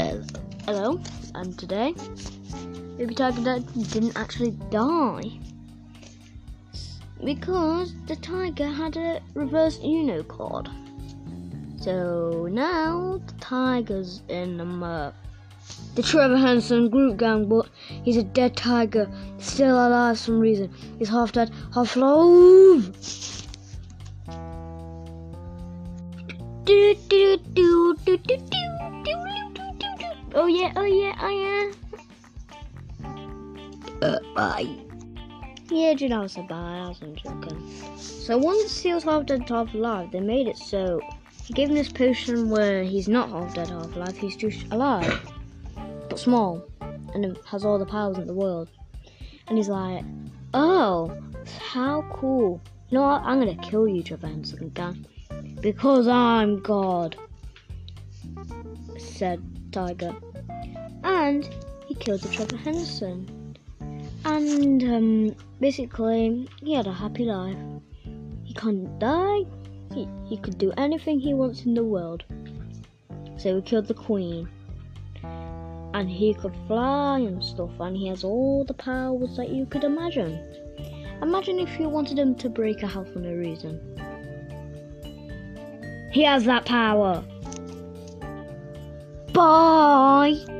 Hello, and today Baby Tiger didn't actually die because the tiger had a reverse Uno card. So now the tiger's in um, uh, the Trevor Henson group gang, but he's a dead tiger, still alive for some reason. He's half dead, half alive. Do, do, do, do, do, do. Oh yeah, oh yeah, oh yeah. Uh, bye. Yeah, dude, I was a bye. I wasn't joking. So once he was half dead, half alive, they made it so he gave him this potion where he's not half dead, half alive. He's just alive, but small, and has all the powers in the world. And he's like, "Oh, how cool! You know what? I'm gonna kill you, Trevor Henson, because I'm God," said Tiger. And he killed the Trevor Henson. And um, basically, he had a happy life. He can't die. He, he could do anything he wants in the world. So he killed the Queen. And he could fly and stuff, and he has all the powers that you could imagine. Imagine if you wanted him to break a house for no reason. He has that power. Bye.